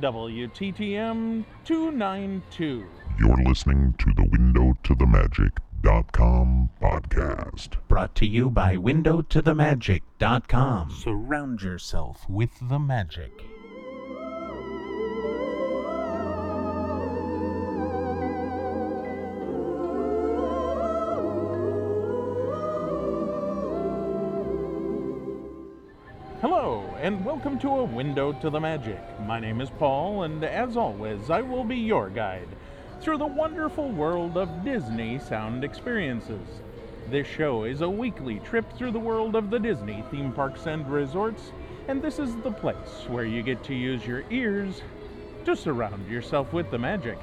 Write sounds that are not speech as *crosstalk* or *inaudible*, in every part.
WTTM 292. You're listening to the Window to the Magic.com podcast. Brought to you by WindowToTheMagic.com. Surround yourself with the magic. And welcome to A Window to the Magic. My name is Paul, and as always, I will be your guide through the wonderful world of Disney sound experiences. This show is a weekly trip through the world of the Disney theme parks and resorts, and this is the place where you get to use your ears to surround yourself with the magic.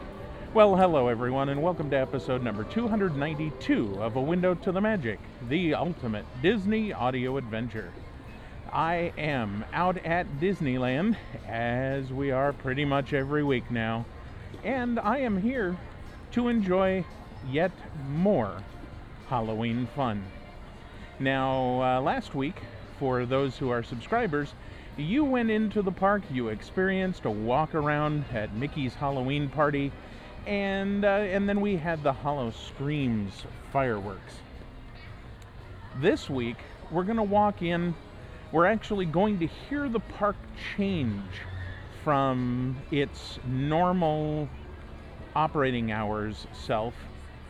Well, hello everyone, and welcome to episode number 292 of A Window to the Magic, the ultimate Disney audio adventure. I am out at Disneyland, as we are pretty much every week now, and I am here to enjoy yet more Halloween fun. Now, uh, last week, for those who are subscribers, you went into the park, you experienced a walk around at Mickey's Halloween party, and uh, and then we had the Hollow Screams fireworks. This week, we're going to walk in we're actually going to hear the park change from its normal operating hours self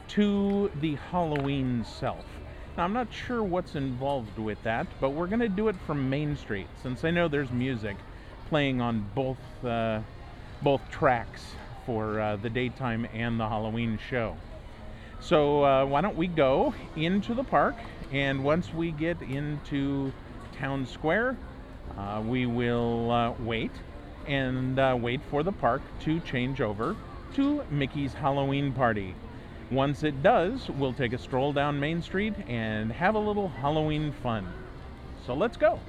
to the Halloween self. Now, I'm not sure what's involved with that, but we're going to do it from Main Street since I know there's music playing on both uh, both tracks for uh, the daytime and the Halloween show. So uh, why don't we go into the park, and once we get into town square. Uh, we will uh, wait and uh, wait for the park to change over to Mickey's Halloween party. Once it does, we'll take a stroll down Main Street and have a little Halloween fun. So let's go.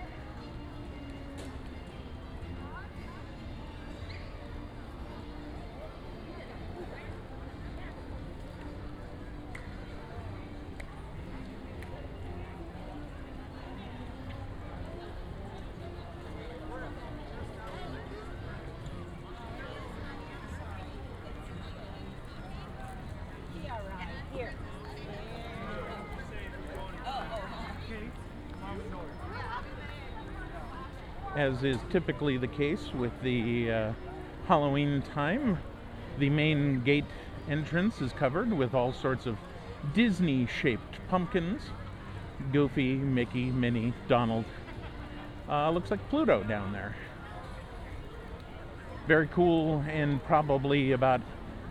Is typically the case with the uh, Halloween time, the main gate entrance is covered with all sorts of Disney shaped pumpkins Goofy, Mickey, Minnie, Donald. Uh, looks like Pluto down there. Very cool and probably about,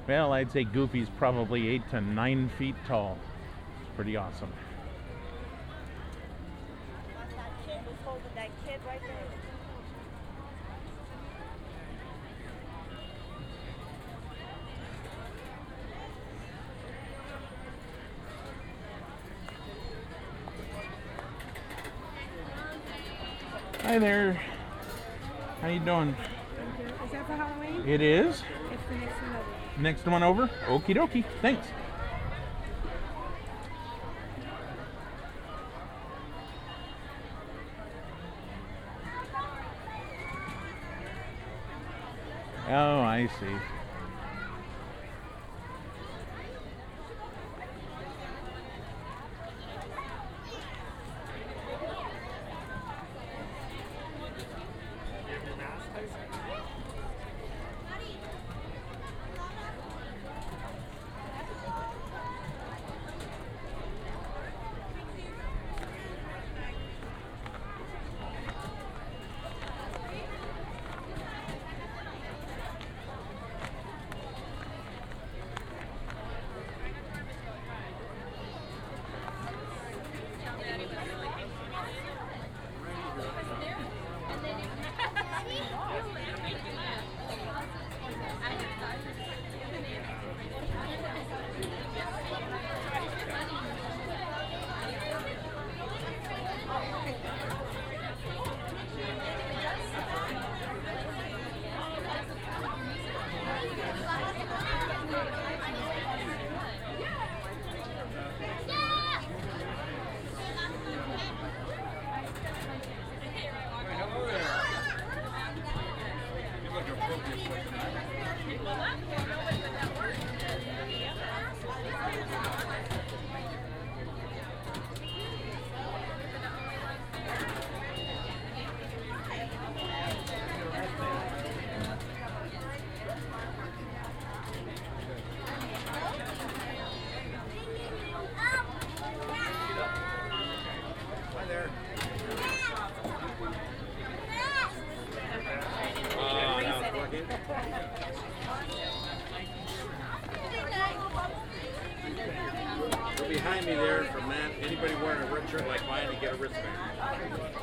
well, I'd say Goofy's probably eight to nine feet tall. It's pretty awesome. That kid was holding that kid right there. Hi there. How you doing? Is that for Halloween? It is. It's the next one over. Next one over. Okie dokie. Thanks. Oh, I see.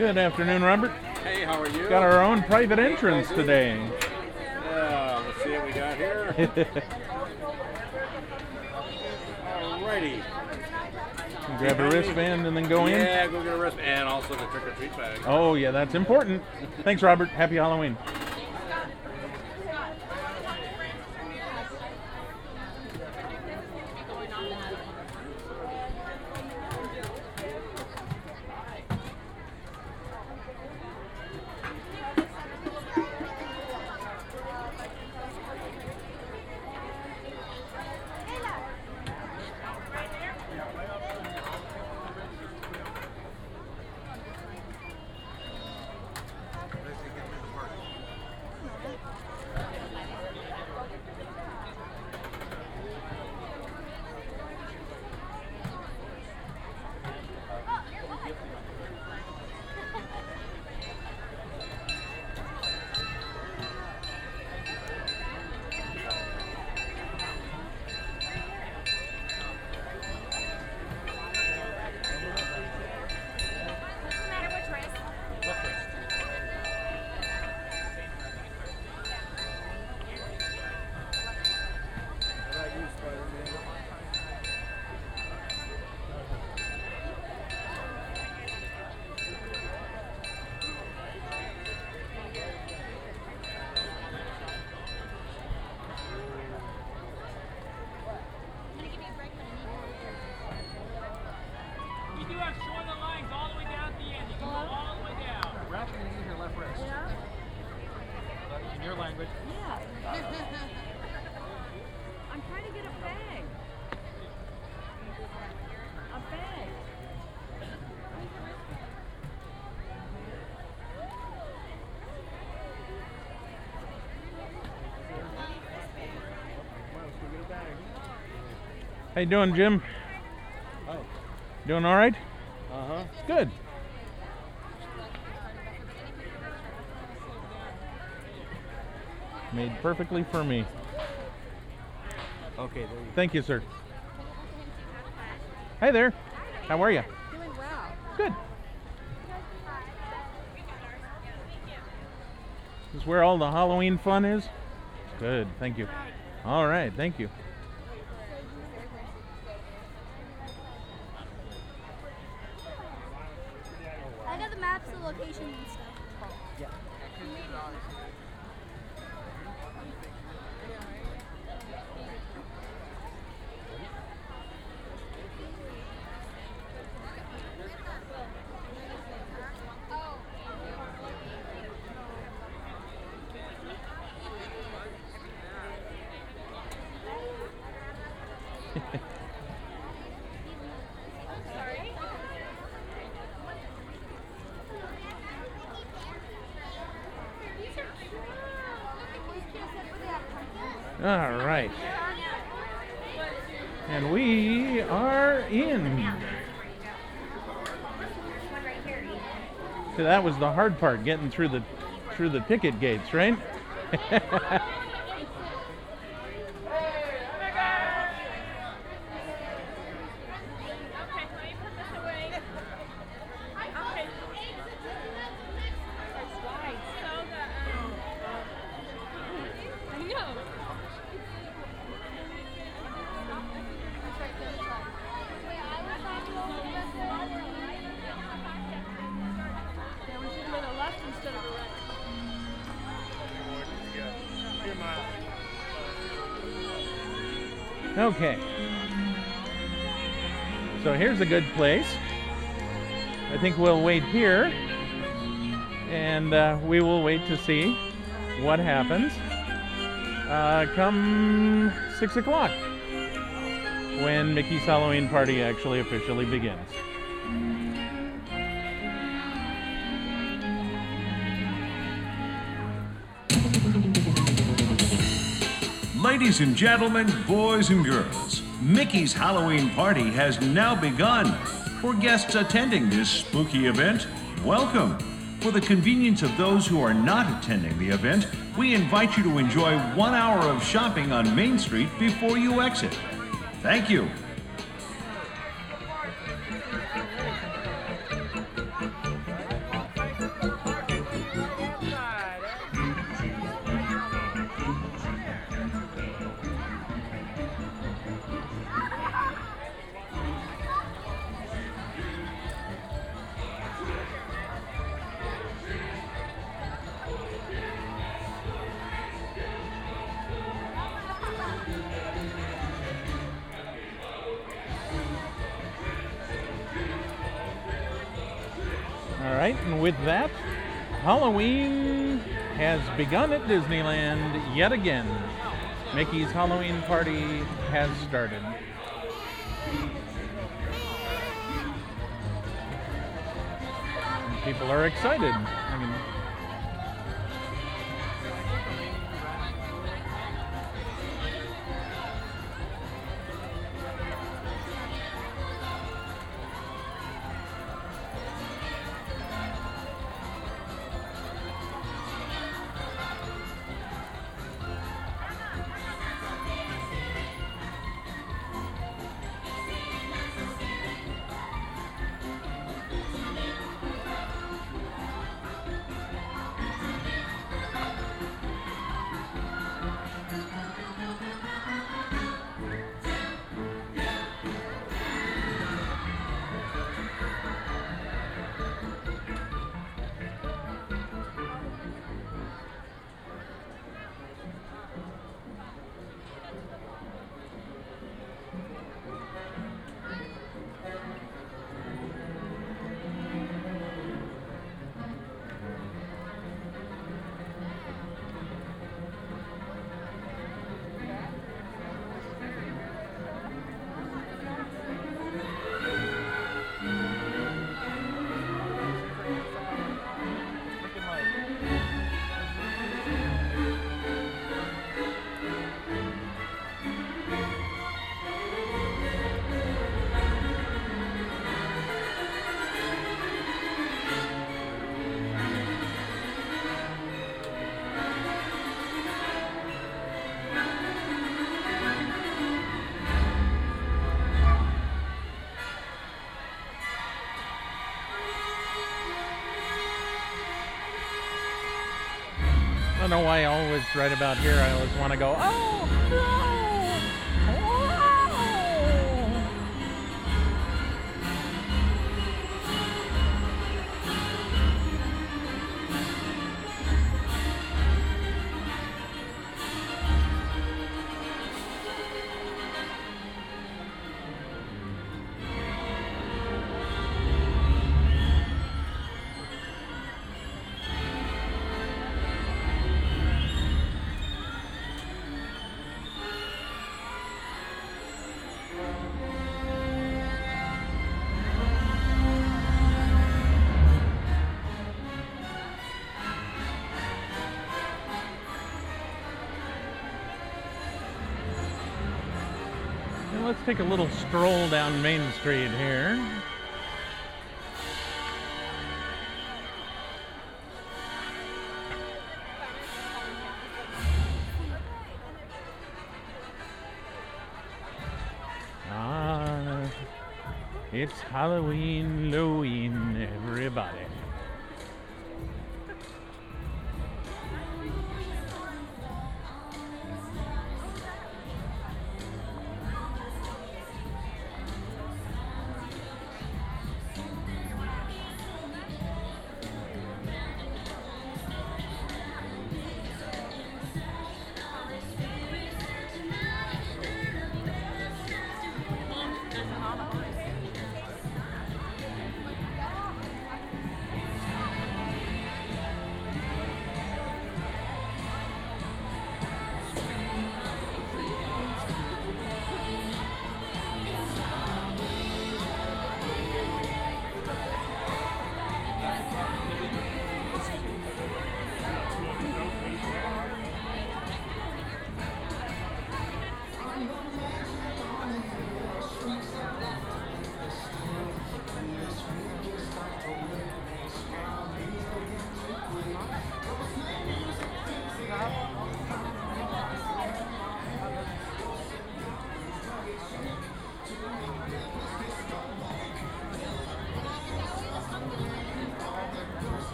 Good afternoon, Robert. Hey, how are you? Got our own private entrance today. Yeah, let's see what we got here. *laughs* Alrighty. Grab a wristband and then go in. Yeah, go get a wristband. And also the trick or treat bag. Oh, yeah, that's important. Thanks, Robert. Happy Halloween. How you doing, Jim? Doing all right? Uh huh. Good. Made perfectly for me. Okay, there you Thank you, sir. Hey there. How are you? Doing well. Good. This is where all the Halloween fun is? Good, thank you. All right, thank you. I got the maps, the locations and stuff. All right. And we are in. So that was the hard part, getting through the through the ticket gates, right? *laughs* A good place. I think we'll wait here and uh, we will wait to see what happens. uh, come 6 o'clock when Mickey's Halloween party actually officially begins. Ladies and gentlemen, boys and girls, Mickey's Halloween party has now begun. For guests attending this spooky event, welcome. For the convenience of those who are not attending the event, we invite you to enjoy one hour of shopping on Main Street before you exit. Thank you. Begun at Disneyland yet again. Mickey's Halloween party has started. People are excited. Know why I always right about here. I always want to go, oh let's take a little stroll down Main Street here. Ah, it's Halloween, Halloween, everybody.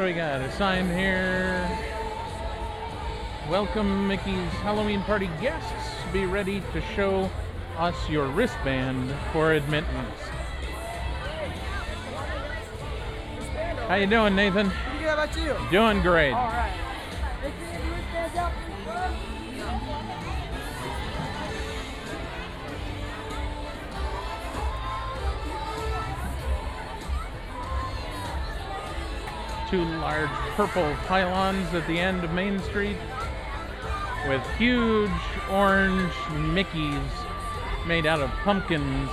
Do we got? A sign here. Welcome, Mickey's Halloween party guests. Be ready to show us your wristband for admittance. How you doing, Nathan? Pretty good, how about you? Doing great. Purple pylons at the end of Main Street with huge orange Mickeys made out of pumpkins,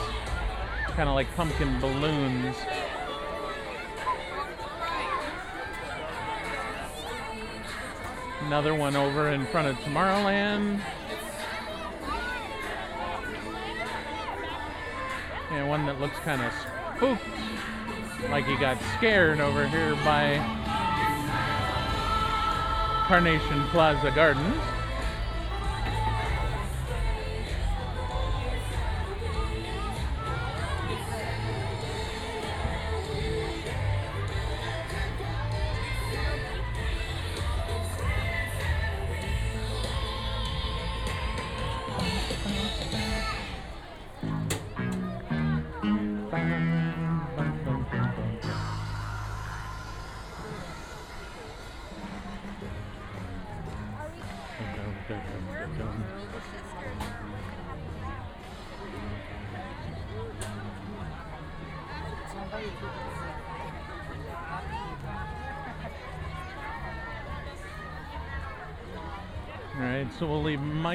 kind of like pumpkin balloons. Another one over in front of Tomorrowland. And one that looks kind of spooked, like he got scared over here by Carnation Plaza Gardens.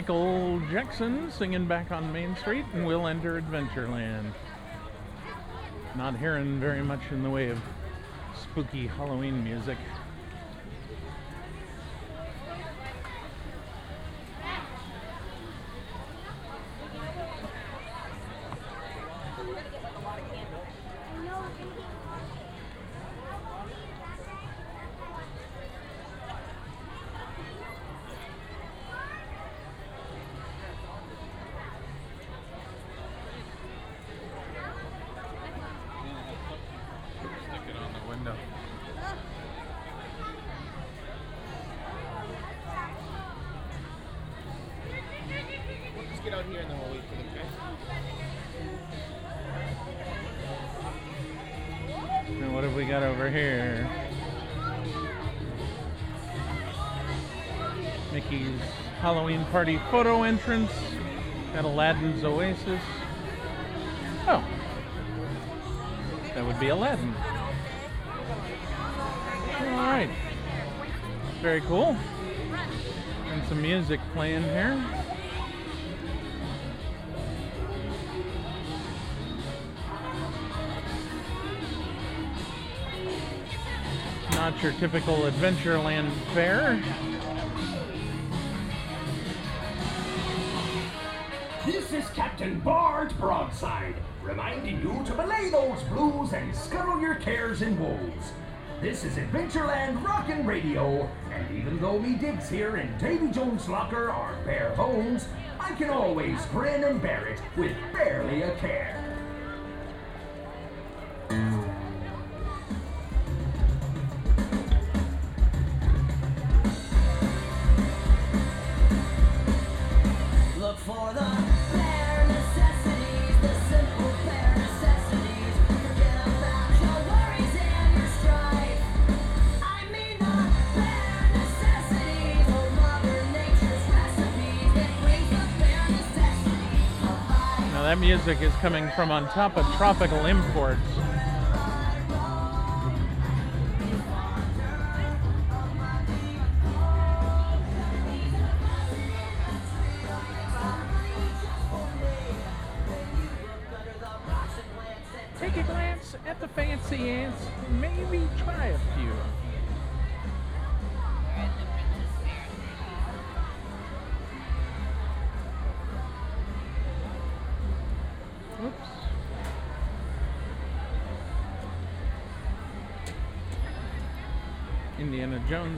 Michael Jackson singing back on Main Street and we'll enter Adventureland. Not hearing very much in the way of spooky Halloween music. Halloween party photo entrance at Aladdin's Oasis. Oh. That would be Aladdin. Alright. Very cool. And some music playing here. Not your typical Adventureland fare. Captain Bart Broadside, reminding you to belay those blues and scuttle your cares and woes. This is Adventureland Rockin' Radio, and even though me digs here in Davy Jones' locker are bare bones, I can always grin and bear it with barely a care. That music is coming from on top of tropical imports.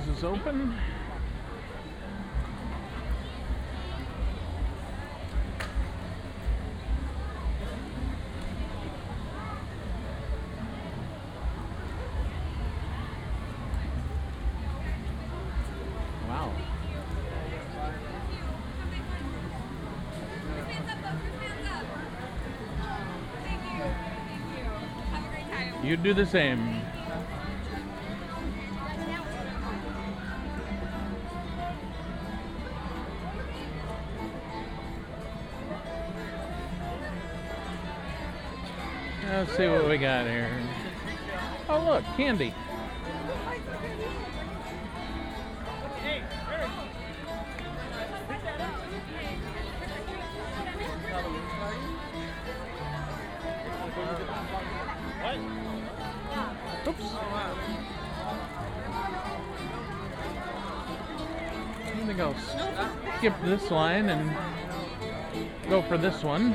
Indiana is open. Wow. You do the same. Candy. Oops. I think I'll skip this line and go for this one.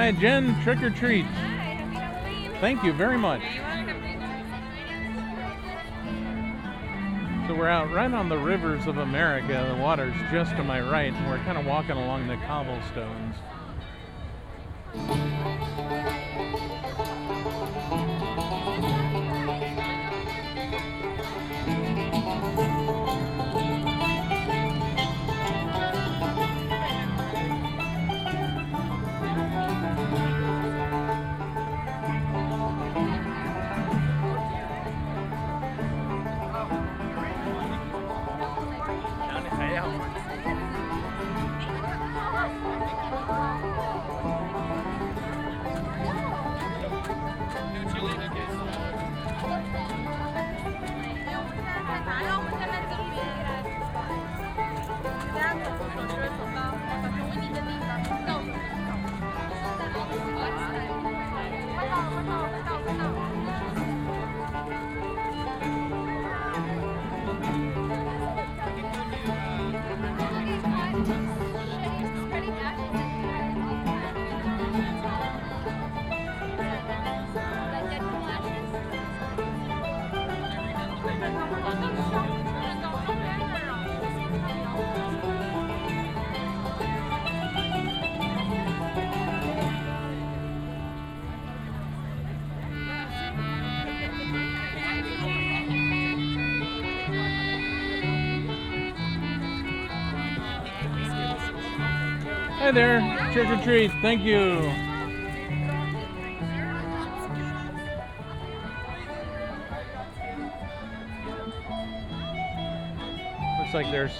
Hi, Jen. Trick or treat. Thank you very much. So we're out right on the rivers of America. The water's just to my right, and we're kind of walking along the cobblestones. Hi there. Trick or treat. Thank you. Looks like there's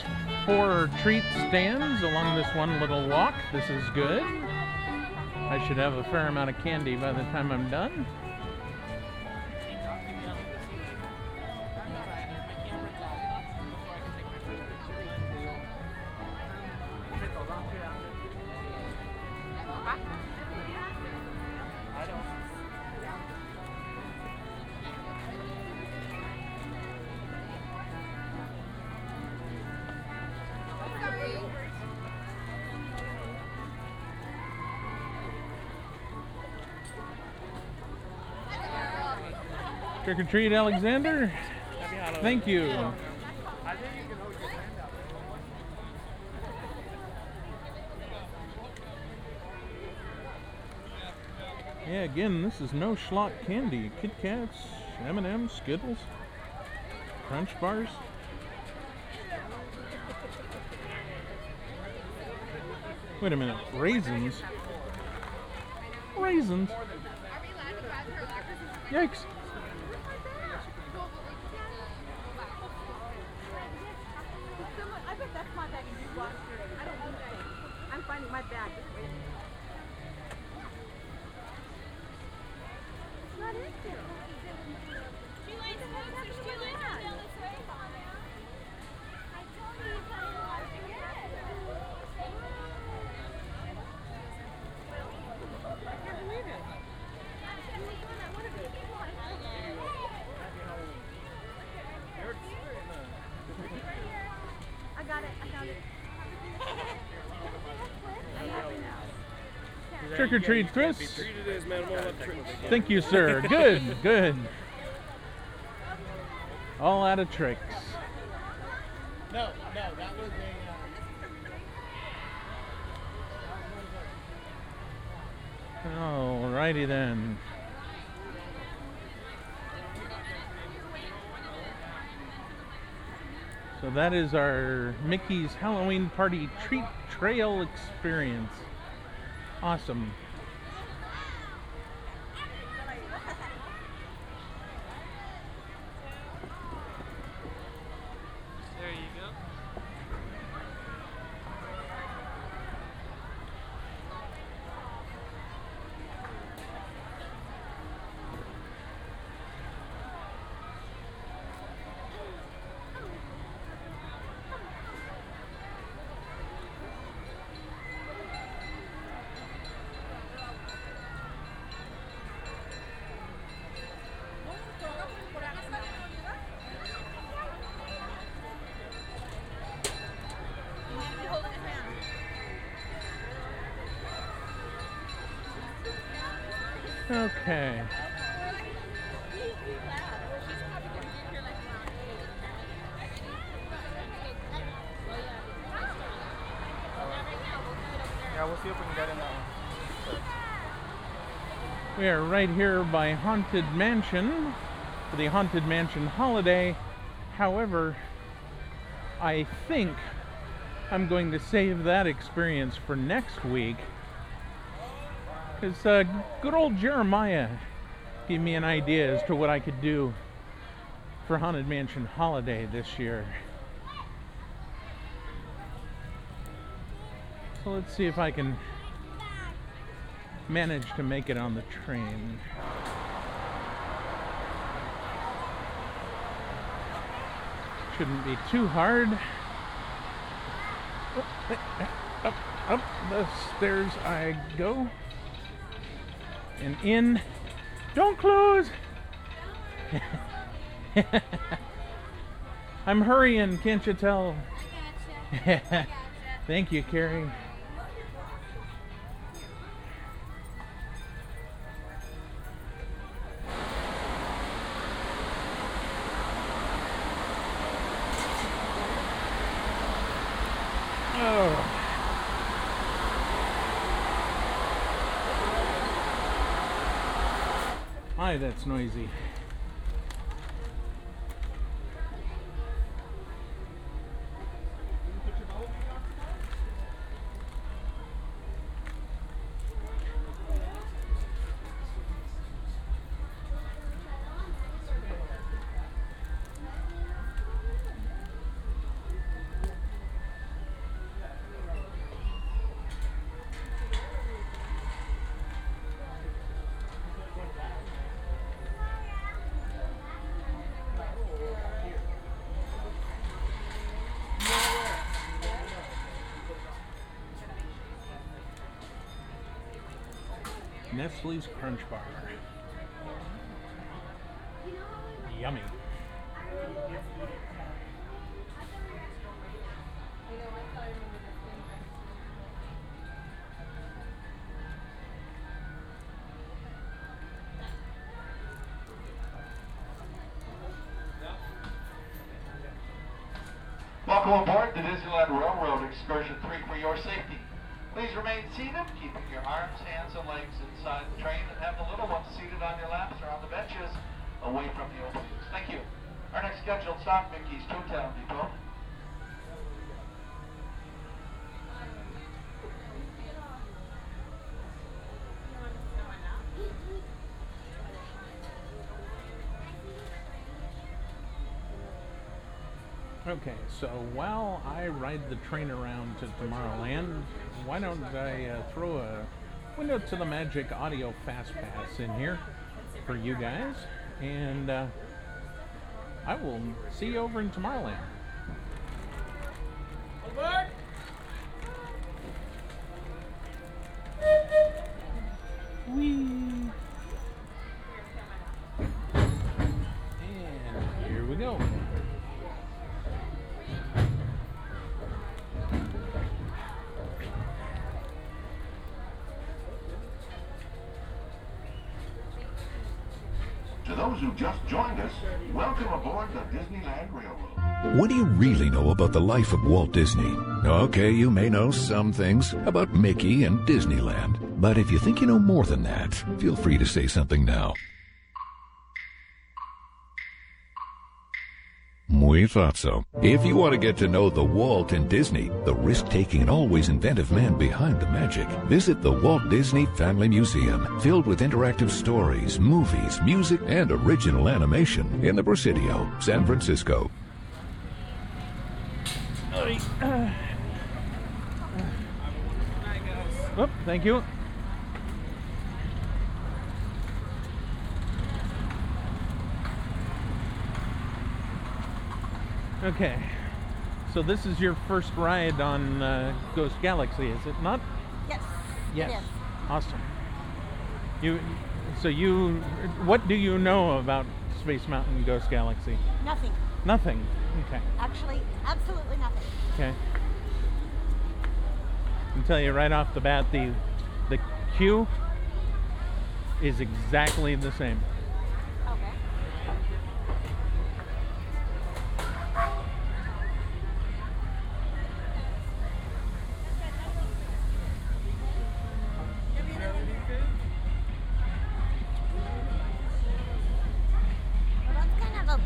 four treat stands along this one little walk. This is good. I should have a fair amount of candy by the time I'm done. Trick or treat, Alexander. Thank you. Yeah, again, this is no schlock candy. Kit Kats, M&M's, Skittles, Crunch Bars. Wait a minute, raisins? Raisins? Yikes. Trick or treat, Chris. Treated as man, won't let trick. Thank you, sir. *laughs* Good, good. All out of tricks. No, no, that was a. Alrighty then. So that is our Mickey's Halloween Party Treat Trail experience. Awesome. Okay. Yeah, we'll see if we can get in that one. We are right here by Haunted Mansion for the Haunted Mansion holiday. However, I think I'm going to save that experience for next week. Because uh, good old Jeremiah gave me an idea as to what I could do for Haunted Mansion holiday this year. So let's see if I can manage to make it on the train. Shouldn't be too hard. Up, up the stairs I go. And in. Don't close! *laughs* I'm hurrying, can't you tell? *laughs* Thank you, Carrie. That's noisy. Nestle's Crunch Bar. Yummy. Welcome aboard the Disneyland Railroad Excursion 3 for your safety. Please remain seated, keeping your arms, hands, and legs inside the train, and have the little ones seated on your laps or on the benches away from the openings. Thank you. Our next scheduled stop, Mickey's Toontown Depot. Okay, so while I ride the train around to Tomorrowland, why don't I uh, throw a window to the magic audio fast pass in here for you guys, and uh, I will see you over in Tomorrowland. Who just joined us, welcome aboard the Disneyland Railroad. What do you really know about the life of Walt Disney? Okay, you may know some things about Mickey and Disneyland, but if you think you know more than that, feel free to say something now. We thought so. If you want to get to know the Walt and Disney, the risk-taking and always inventive man behind the magic, visit the Walt Disney Family Museum, filled with interactive stories, movies, music, and original animation in the Presidio, San Francisco. Oh, thank you. Okay, so this is your first ride on uh, Ghost Galaxy, is it not? Yes. Yes. It is. Awesome. You, so you, what do you know about Space Mountain Ghost Galaxy? Nothing. Nothing. Okay. Actually, absolutely nothing. Okay. I can tell you right off the bat, the the queue is exactly the same.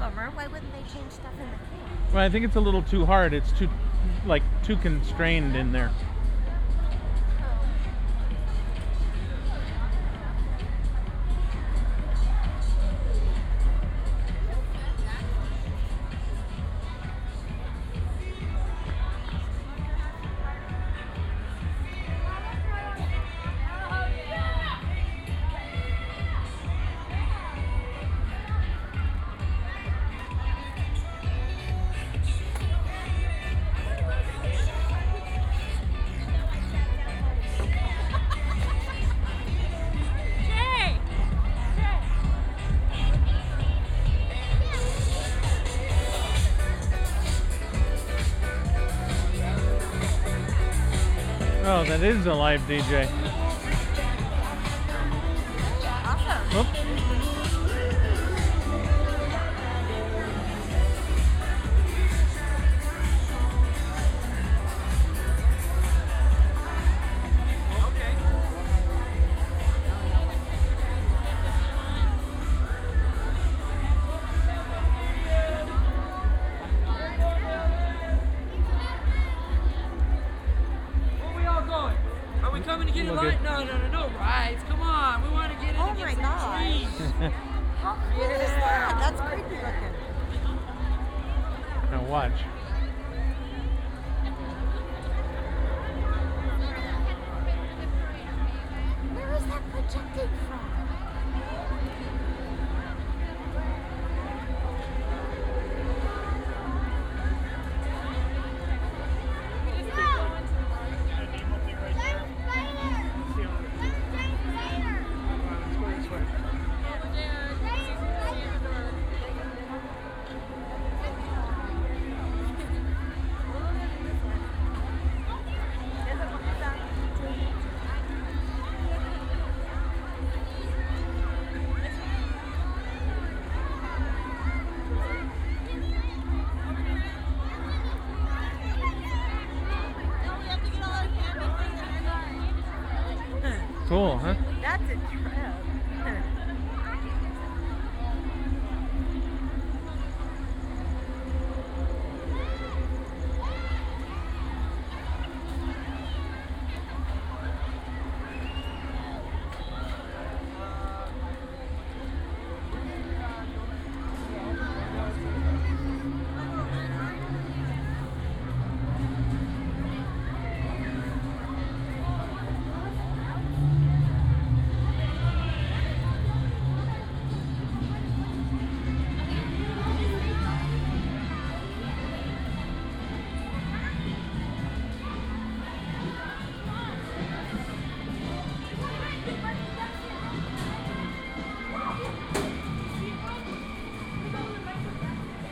Bummer. Why wouldn't they change stuff in the queue? Well, I think it's a little too hard. It's too, like, too constrained in there. That is a live DJ.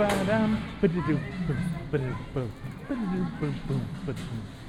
Ba-dum, ba-dum, ba-dum, ba-dum, ba-dum, ba-dum, ba-dum.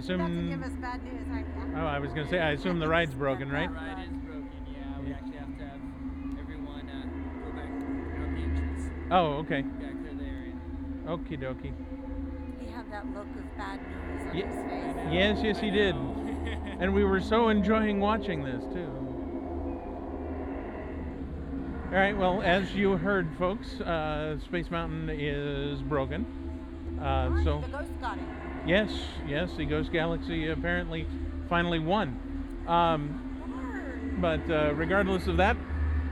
Good. I About to assume. give us bad news, aren't you? Oh, I was gonna say. I assume the ride's broken, right? Ride is broken, yeah. We actually have to have everyone uh, go back out the entrance. Oh, okay. Gotta clear the area. Okie dokie. He had that look of bad news on Ye- his face. Yes, yes, he did. *laughs* and we were so enjoying watching this too. All right. Well, as you heard, folks, uh, Space Mountain is broken. Uh, so. The ghost got it. Yes, yes, the Ghost Galaxy apparently finally won. Um, but uh, regardless of that,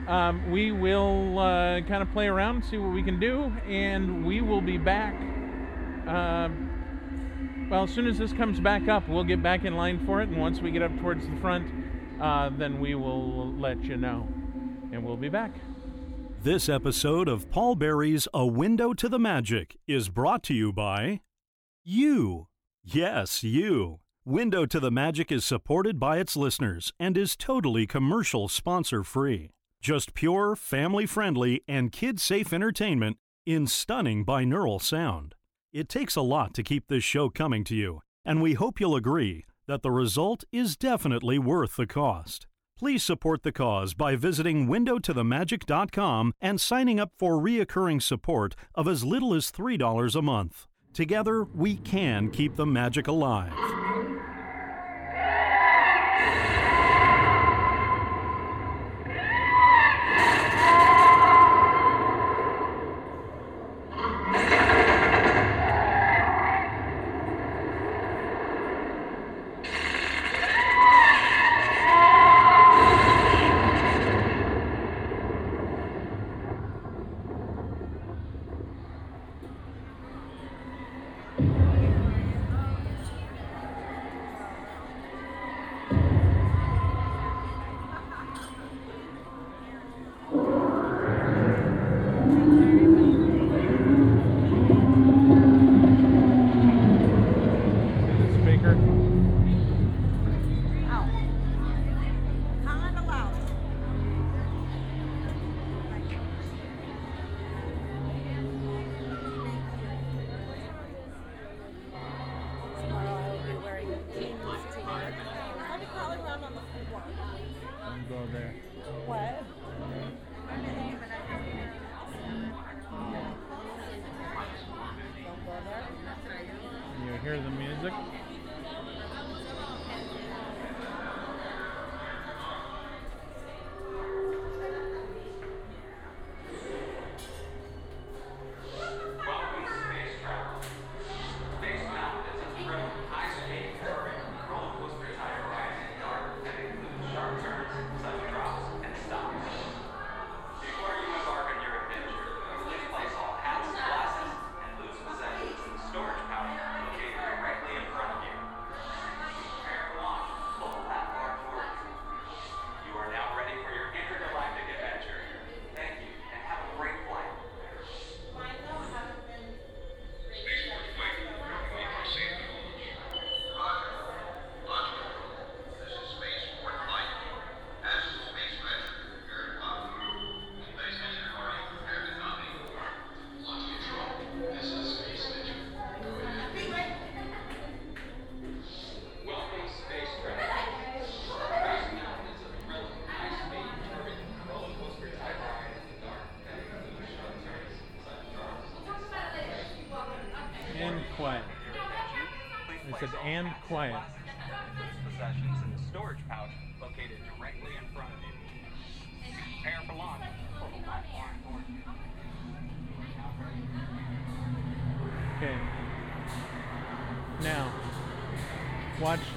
um, we will uh, kind of play around, and see what we can do, and we will be back. Um, well, as soon as this comes back up, we'll get back in line for it, and once we get up towards the front, uh, then we will let you know. And we'll be back. This episode of Paul Berry's A Window to the Magic is brought to you by you. Yes, you. Window to the Magic is supported by its listeners and is totally commercial sponsor free. Just pure, family friendly, and kid safe entertainment in stunning binaural sound. It takes a lot to keep this show coming to you, and we hope you'll agree that the result is definitely worth the cost. Please support the cause by visiting windowtothemagic.com and signing up for reoccurring support of as little as $3 a month. Together, we can keep the magic alive.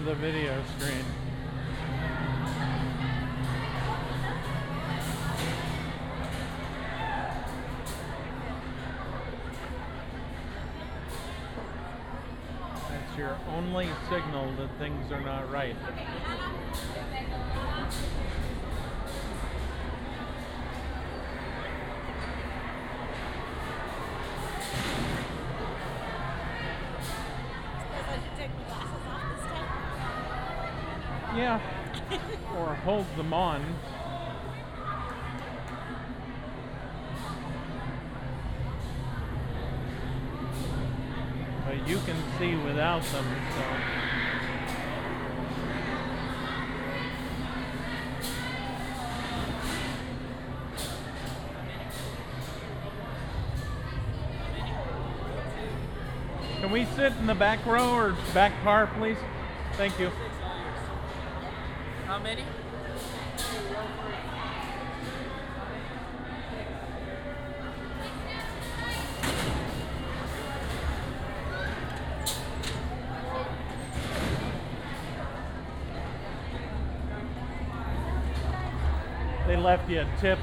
the video screen. Yeah. or hold them on. But you can see without them, so. Can we sit in the back row or back car, please? Thank you. How many? They left you a tip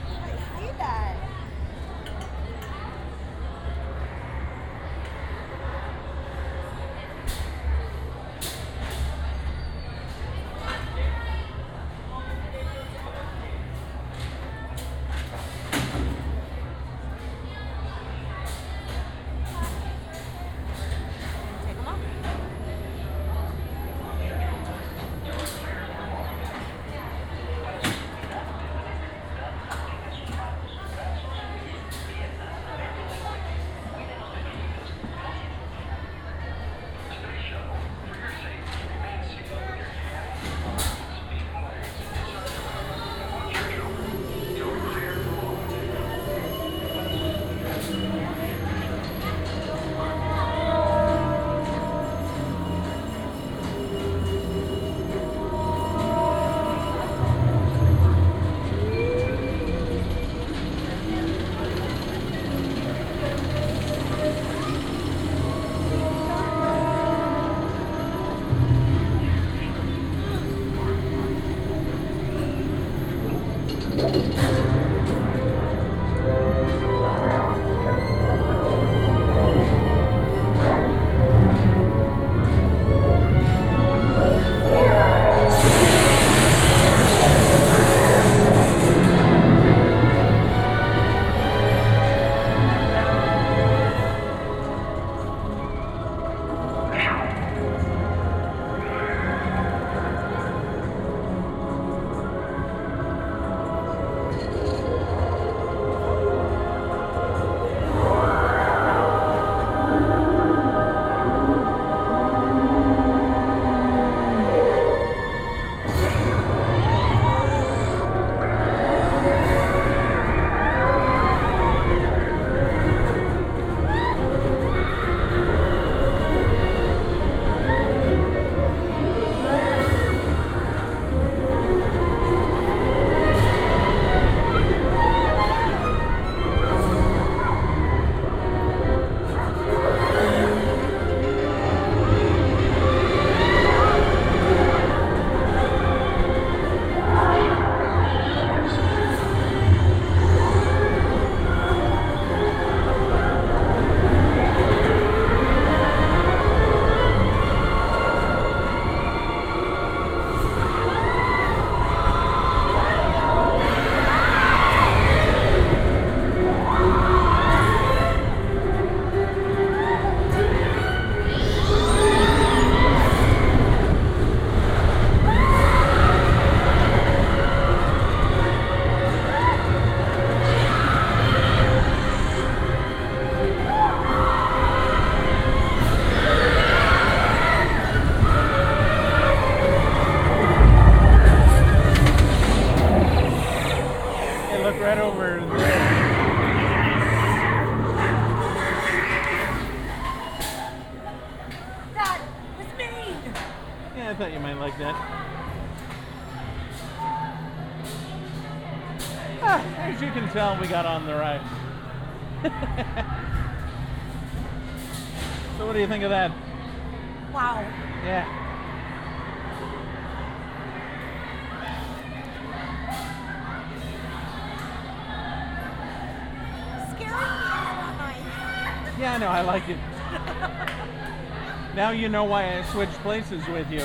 know why I switched places with you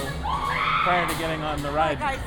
prior to getting on the ride. Like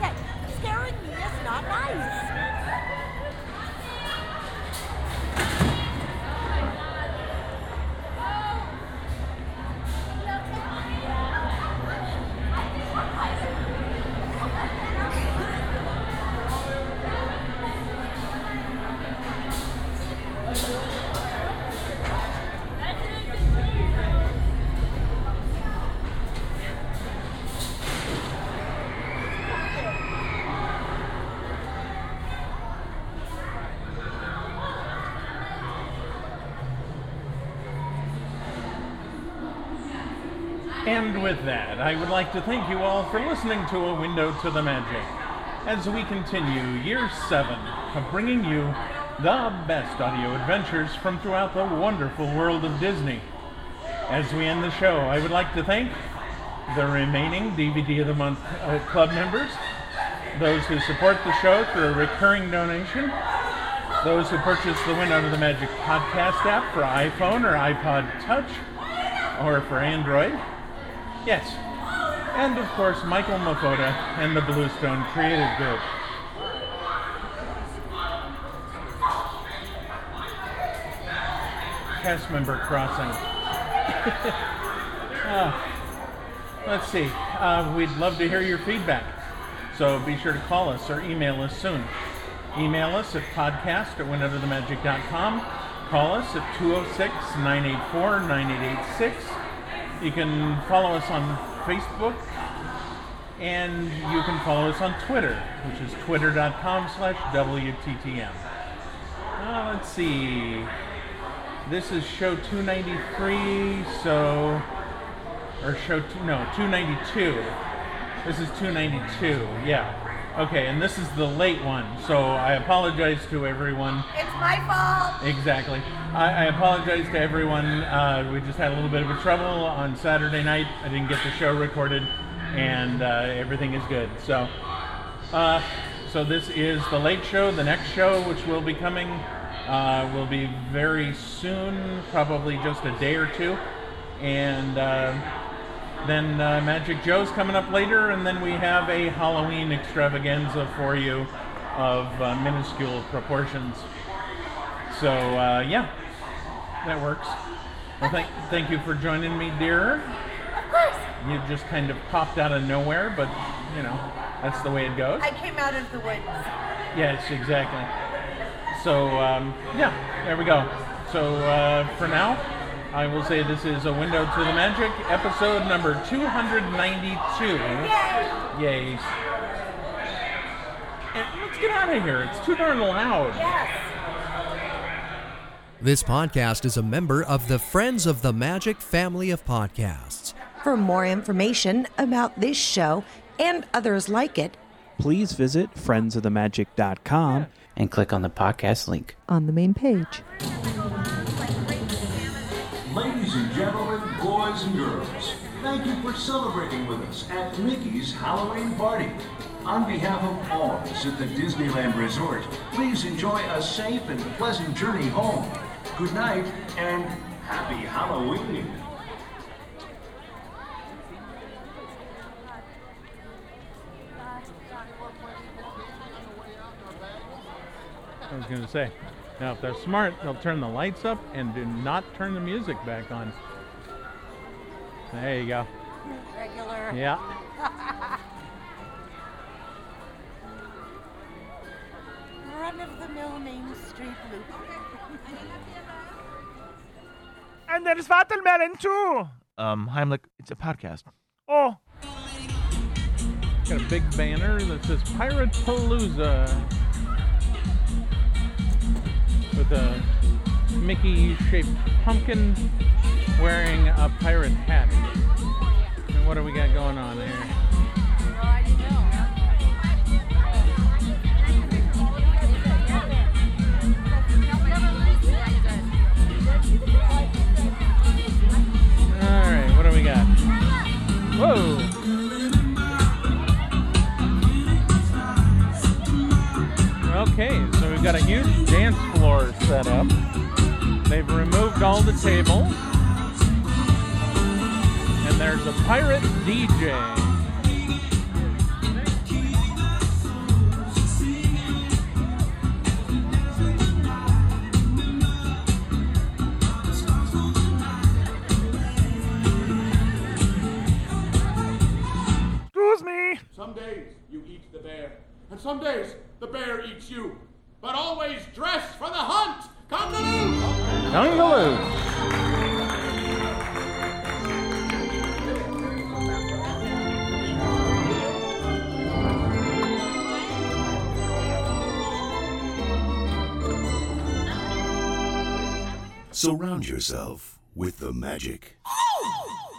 And with that, I would like to thank you all for listening to A Window to the Magic as we continue year seven of bringing you the best audio adventures from throughout the wonderful world of Disney. As we end the show, I would like to thank the remaining DVD of the Month uh, club members, those who support the show through a recurring donation, those who purchase the Window to the Magic podcast app for iPhone or iPod Touch, or for Android. Yes. And of course, Michael Mafoda and the Bluestone Creative Group. Cast member crossing. *laughs* Ah, let's see. Uh, we'd love to hear your feedback. So be sure to call us or email us soon. Email us at podcast at windowtothemagic.com. Call us at 206 984 9886. You can follow us on Facebook and you can follow us on Twitter, which is twitter.com slash WTTM. Uh, let's see. This is show 293, so. Or show. Two, no, 292. This is 292, yeah. Okay, and this is the late one, so I apologize to everyone. It's my fault. Exactly. I, I apologize to everyone. Uh, we just had a little bit of a trouble on Saturday night. I didn't get the show recorded, and uh, everything is good. So, uh, so this is the late show. The next show, which will be coming, uh, will be very soon, probably just a day or two, and. Then uh, Magic Joe's coming up later, and then we have a Halloween extravaganza for you of uh, minuscule proportions. So uh, yeah, that works. Well, thank thank you for joining me, dear. Of course. You just kind of popped out of nowhere, but you know that's the way it goes. I came out of the woods. Yes, exactly. So um, yeah, there we go. So uh, for now. I will say this is a window to the magic, episode number 292. Yay! And let's get out of here. It's too darn loud. Yes. This podcast is a member of the Friends of the Magic family of podcasts. For more information about this show and others like it, Please visit friendsofthemagic.com and click on the podcast link. on the main page. Gentlemen, boys and girls, thank you for celebrating with us at Mickey's Halloween Party. On behalf of all of us at the Disneyland Resort, please enjoy a safe and pleasant journey home. Good night and happy Halloween. I was going to say. Now, if they're smart, they'll turn the lights up and do not turn the music back on. There you go. Regular. Yeah. *laughs* Run of the mill Main Street loop. *laughs* And there's Watermelon too. Um, Heimlich, it's a podcast. Oh, Got a big banner that says Pirate Palooza with a Mickey shaped pumpkin wearing a pirate hat. And what do we got going on here? Alright, what do we got? Whoa! Okay, so we've got a huge dance floor set up. They've removed all the tables. And there's a pirate DJ. Excuse me. Some days you eat the bear, and some days the bear eats you. But always dress for the hunt! Congaloo! Congaloo. Surround yourself with the magic. Oh!